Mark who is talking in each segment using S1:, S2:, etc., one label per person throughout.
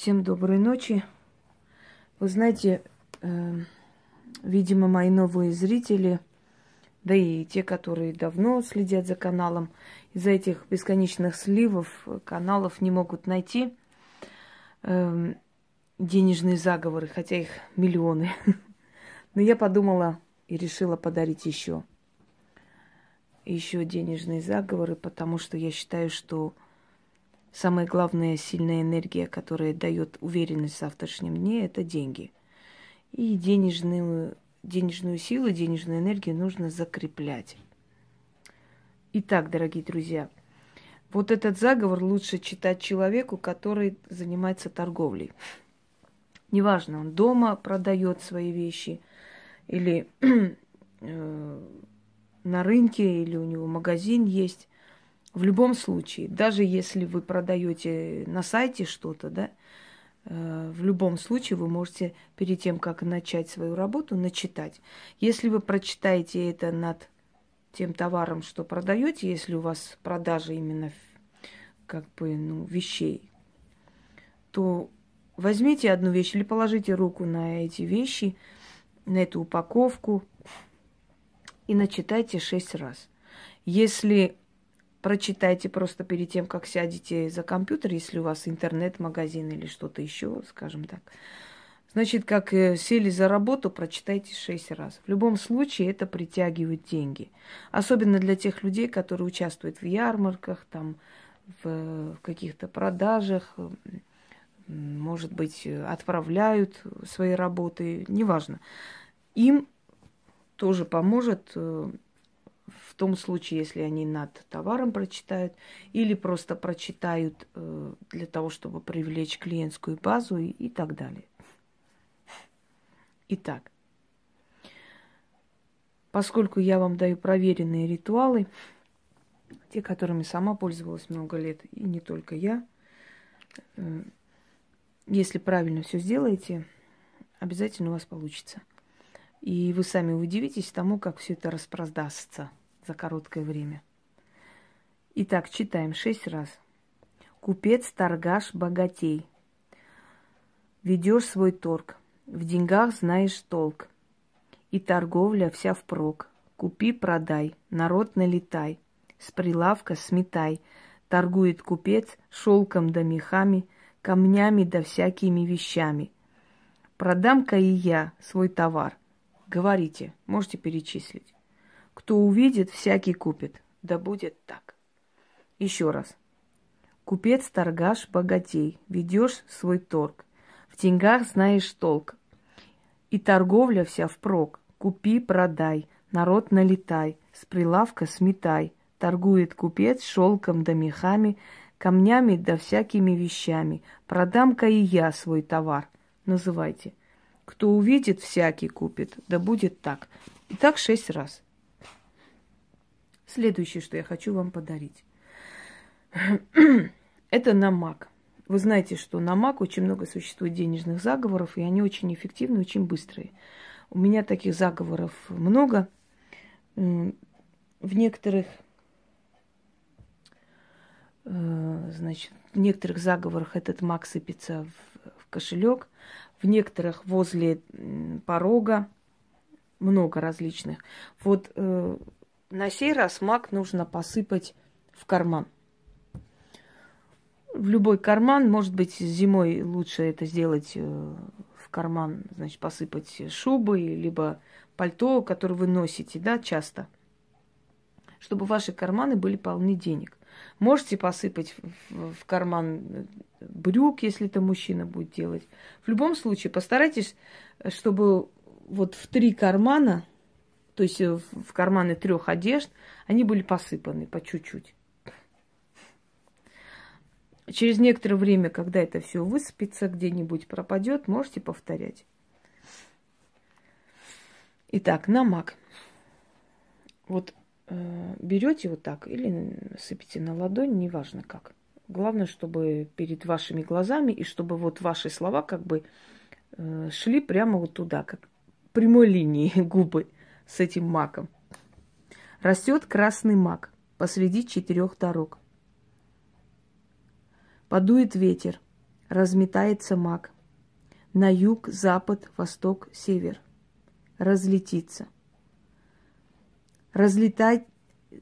S1: Всем доброй ночи. Вы знаете, э, видимо, мои новые зрители, да и те, которые давно следят за каналом, из-за этих бесконечных сливов каналов не могут найти э, денежные заговоры, хотя их миллионы. Но я подумала и решила подарить еще. Еще денежные заговоры, потому что я считаю, что Самая главная сильная энергия, которая дает уверенность в завтрашнем дне, это деньги. И денежную, денежную силу, денежную энергию нужно закреплять. Итак, дорогие друзья, вот этот заговор лучше читать человеку, который занимается торговлей. Неважно, он дома продает свои вещи, или э, на рынке, или у него магазин есть. В любом случае, даже если вы продаете на сайте что-то, да, э, в любом случае вы можете перед тем, как начать свою работу, начитать. Если вы прочитаете это над тем товаром, что продаете, если у вас продажа именно как бы ну, вещей, то возьмите одну вещь или положите руку на эти вещи, на эту упаковку и начитайте шесть раз. Если прочитайте просто перед тем, как сядете за компьютер, если у вас интернет-магазин или что-то еще, скажем так. Значит, как э, сели за работу, прочитайте шесть раз. В любом случае это притягивает деньги. Особенно для тех людей, которые участвуют в ярмарках, там, в, каких-то продажах, может быть, отправляют свои работы, неважно. Им тоже поможет э, в том случае, если они над товаром прочитают, или просто прочитают э, для того, чтобы привлечь клиентскую базу и, и так далее. Итак, поскольку я вам даю проверенные ритуалы, те, которыми сама пользовалась много лет, и не только я, э, если правильно все сделаете, обязательно у вас получится. И вы сами удивитесь тому, как все это распродастся за короткое время. Итак, читаем шесть раз. Купец, торгаш, богатей. Ведешь свой торг, в деньгах знаешь толк. И торговля вся впрок. Купи, продай, народ налетай. С прилавка сметай. Торгует купец шелком да мехами, камнями да всякими вещами. Продам-ка и я свой товар. Говорите, можете перечислить. Кто увидит, всякий купит. Да будет так. Еще раз. Купец, торгаш, богатей, ведешь свой торг. В деньгах знаешь толк. И торговля вся впрок. Купи, продай, народ налетай, с прилавка сметай. Торгует купец шелком да мехами, камнями да всякими вещами. Продам-ка и я свой товар. Называйте. Кто увидит, всякий купит. Да будет так. И так шесть раз. Следующее, что я хочу вам подарить. Это намак. Вы знаете, что на мак очень много существует денежных заговоров, и они очень эффективны, очень быстрые. У меня таких заговоров много. В некоторых, э, значит, в некоторых заговорах этот мак сыпется в, в кошелек, в некоторых возле порога, много различных. Вот э, на сей раз мак нужно посыпать в карман. В любой карман, может быть, зимой лучше это сделать э, в карман, значит, посыпать шубы, либо пальто, которое вы носите, да, часто, чтобы ваши карманы были полны денег. Можете посыпать в, в карман брюк, если это мужчина будет делать. В любом случае, постарайтесь, чтобы вот в три кармана то есть э, в карманы трех одежд, они были посыпаны по чуть-чуть. Через некоторое время, когда это все высыпется, где-нибудь пропадет, можете повторять. Итак, намак. Вот э, берете вот так или сыпите на ладонь, неважно как. Главное, чтобы перед вашими глазами и чтобы вот ваши слова как бы э, шли прямо вот туда, как прямой линии губы с этим маком. Растет красный мак посреди четырех дорог. Подует ветер, разметается маг. На юг, запад, восток, север. Разлетится. Разлетать,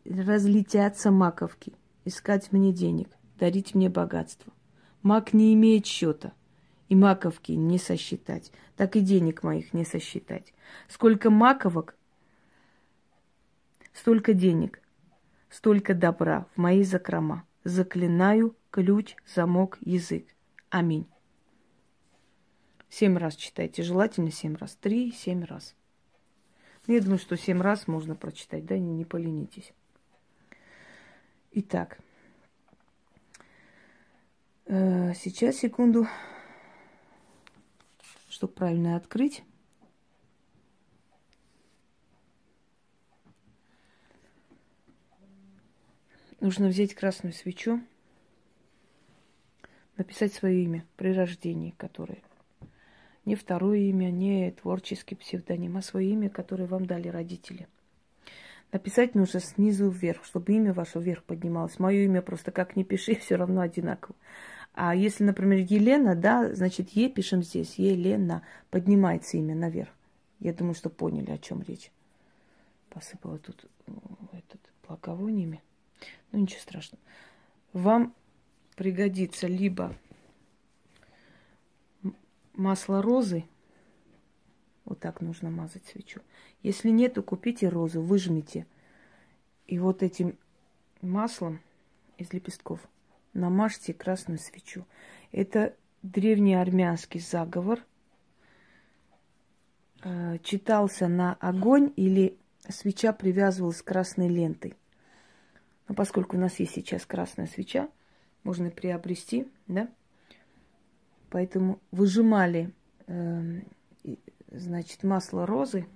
S1: разлетятся маковки. Искать мне денег, дарить мне богатство. Маг не имеет счета. И маковки не сосчитать. Так и денег моих не сосчитать. Сколько маковок, столько денег, столько добра в мои закрома. Заклинаю ключ, замок, язык. Аминь. Семь раз читайте, желательно семь раз. Три, семь раз. Ну, я думаю, что семь раз можно прочитать, да, не, не поленитесь. Итак, э, сейчас, секунду, чтобы правильно открыть. Нужно взять красную свечу, написать свое имя при рождении, которое не второе имя, не творческий псевдоним, а свое имя, которое вам дали родители. Написать нужно снизу вверх, чтобы имя ваше вверх поднималось. Мое имя просто как ни пиши, все равно одинаково. А если, например, Елена, да, значит, Е пишем здесь, Елена, поднимается имя наверх. Я думаю, что поняли, о чем речь. Посыпала тут этот благовониями. Ну, ничего страшного. Вам пригодится либо масло розы. Вот так нужно мазать свечу. Если нет, то купите розу, выжмите. И вот этим маслом из лепестков намажьте красную свечу. Это древний армянский заговор. Э, читался на огонь или свеча привязывалась красной лентой. Но поскольку у нас есть сейчас красная свеча, можно приобрести, да? Поэтому выжимали, э, значит, масло розы.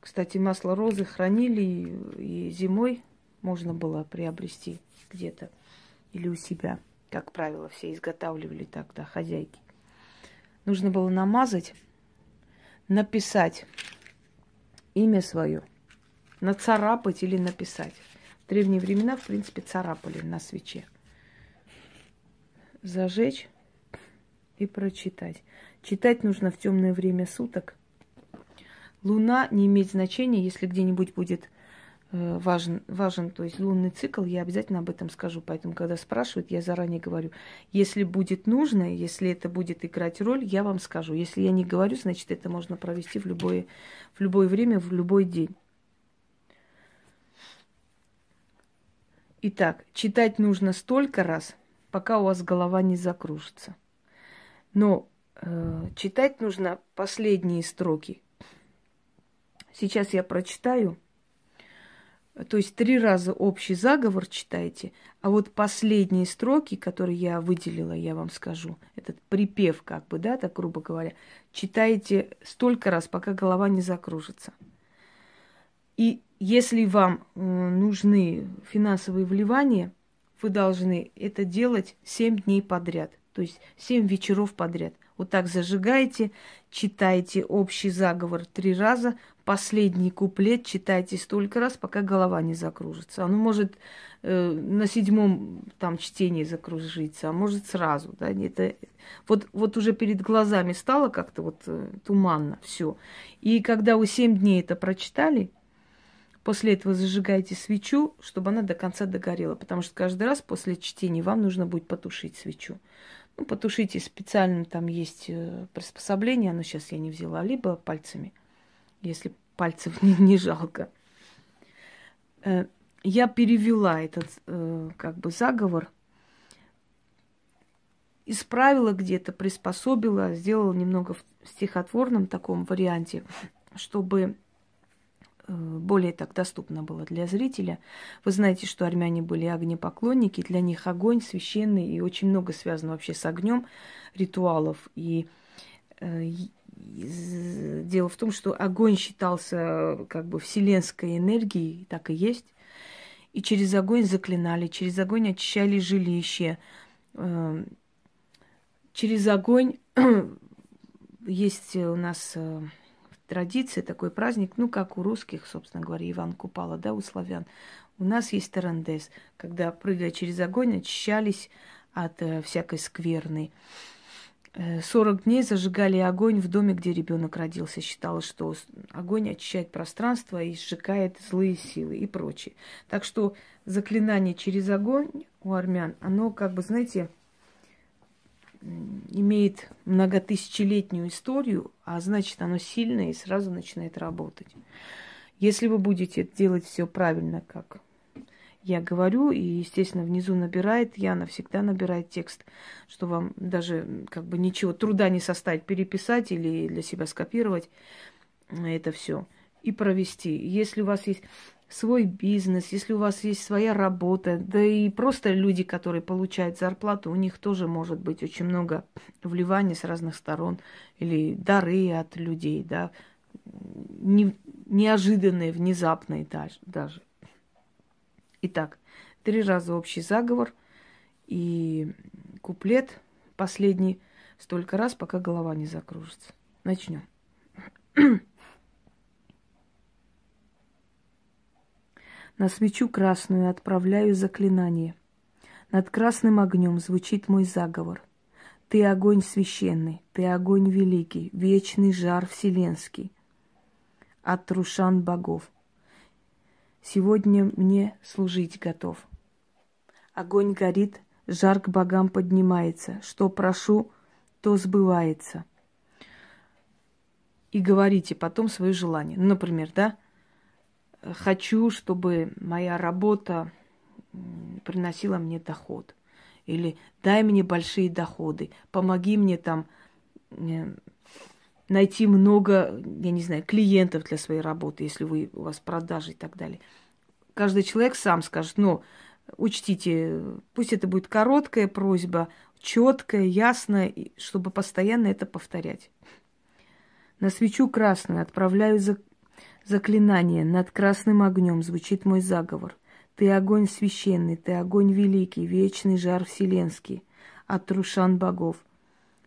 S1: Кстати, масло розы хранили и зимой можно было приобрести где-то или у себя. Как правило, все изготавливали тогда хозяйки. Нужно было намазать, написать имя свое, нацарапать или написать. В древние времена, в принципе, царапали на свече. Зажечь и прочитать. Читать нужно в темное время суток. Луна не имеет значения, если где-нибудь будет э, важен, важен, то есть лунный цикл, я обязательно об этом скажу. Поэтому, когда спрашивают, я заранее говорю. Если будет нужно, если это будет играть роль, я вам скажу. Если я не говорю, значит, это можно провести в любое, в любое время, в любой день. Итак, читать нужно столько раз, пока у вас голова не закружится. Но э, читать нужно последние строки. Сейчас я прочитаю. То есть три раза общий заговор читайте, а вот последние строки, которые я выделила, я вам скажу, этот припев, как бы, да, так грубо говоря, читайте столько раз, пока голова не закружится. И если вам э, нужны финансовые вливания, вы должны это делать 7 дней подряд. То есть семь вечеров подряд. Вот так зажигайте, читайте общий заговор три раза, последний куплет читайте столько раз, пока голова не закружится. Оно может э, на седьмом там чтении закружиться, а может сразу, да, это вот, вот уже перед глазами стало как-то вот э, туманно все. И когда вы семь дней это прочитали, После этого зажигайте свечу, чтобы она до конца догорела, потому что каждый раз после чтения вам нужно будет потушить свечу. Ну, потушите специально, там есть э, приспособление, но сейчас я не взяла, либо пальцами, если пальцев не, не жалко. Э, я перевела этот э, как бы заговор, исправила где-то, приспособила, сделала немного в стихотворном таком варианте, чтобы более так доступно было для зрителя. Вы знаете, что армяне были огнепоклонники, для них огонь священный, и очень много связано вообще с огнем ритуалов. И э, дело в том, что огонь считался как бы вселенской энергией, так и есть. И через огонь заклинали, через огонь очищали жилище, э, через огонь есть у нас э, традиция, такой праздник, ну, как у русских, собственно говоря, Иван Купала, да, у славян. У нас есть тарандес, когда, прыгая через огонь, очищались от э, всякой скверны. 40 э, дней зажигали огонь в доме, где ребенок родился. Считалось, что огонь очищает пространство и сжигает злые силы и прочее. Так что заклинание через огонь у армян, оно как бы, знаете, имеет многотысячелетнюю историю, а значит, оно сильное и сразу начинает работать. Если вы будете делать все правильно, как я говорю, и, естественно, внизу набирает, Яна всегда набирает текст, что вам даже как бы ничего труда не составить, переписать или для себя скопировать это все и провести. Если у вас есть свой бизнес, если у вас есть своя работа, да и просто люди, которые получают зарплату, у них тоже может быть очень много вливаний с разных сторон или дары от людей, да, не, неожиданные, внезапные даже. Итак, три раза общий заговор и куплет последний столько раз, пока голова не закружится. Начнем. На свечу красную отправляю заклинание. Над красным огнем звучит мой заговор. Ты огонь священный, ты огонь великий, вечный жар вселенский. От трушан богов. Сегодня мне служить готов. Огонь горит, жар к богам поднимается. Что прошу, то сбывается. И говорите потом свое желание. Ну, например, да, хочу, чтобы моя работа приносила мне доход. Или дай мне большие доходы, помоги мне там э, найти много, я не знаю, клиентов для своей работы, если вы, у вас продажи и так далее. Каждый человек сам скажет, но учтите, пусть это будет короткая просьба, четкая, ясная, чтобы постоянно это повторять. На свечу красную отправляю за Заклинание над красным огнем звучит мой заговор. Ты огонь священный, ты огонь великий, вечный жар вселенский, от трушан богов.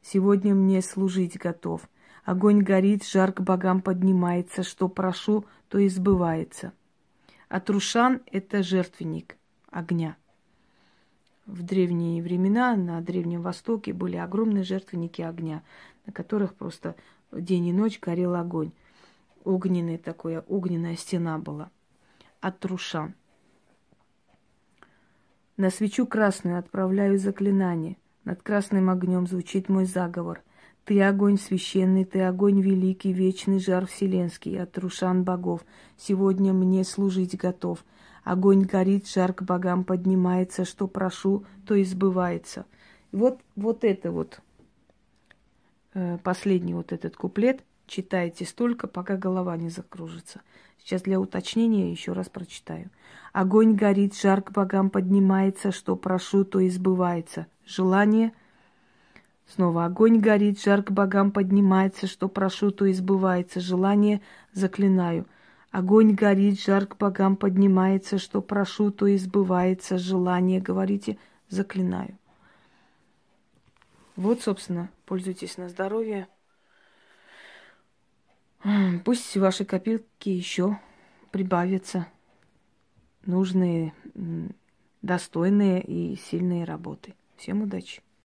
S1: Сегодня мне служить готов. Огонь горит, жар к богам поднимается, что прошу, то и сбывается. А трушан – это жертвенник огня. В древние времена на Древнем Востоке были огромные жертвенники огня, на которых просто день и ночь горел огонь огненная такая, огненная стена была от трушан. На свечу красную отправляю заклинание. Над красным огнем звучит мой заговор. Ты огонь священный, ты огонь великий, вечный жар вселенский, от трушан богов. Сегодня мне служить готов. Огонь горит, жар к богам поднимается, что прошу, то и сбывается. Вот, вот это вот, э, последний вот этот куплет – читайте столько, пока голова не закружится. Сейчас для уточнения еще раз прочитаю. Огонь горит, жар к богам поднимается, что прошу, то и сбывается. Желание Снова огонь горит, жар к богам поднимается, что прошу, то и сбывается. Желание заклинаю. Огонь горит, жар к богам поднимается, что прошу, то и сбывается. Желание, говорите, заклинаю. Вот, собственно, пользуйтесь на здоровье. Пусть ваши копилки еще прибавятся нужные, достойные и сильные работы. Всем удачи!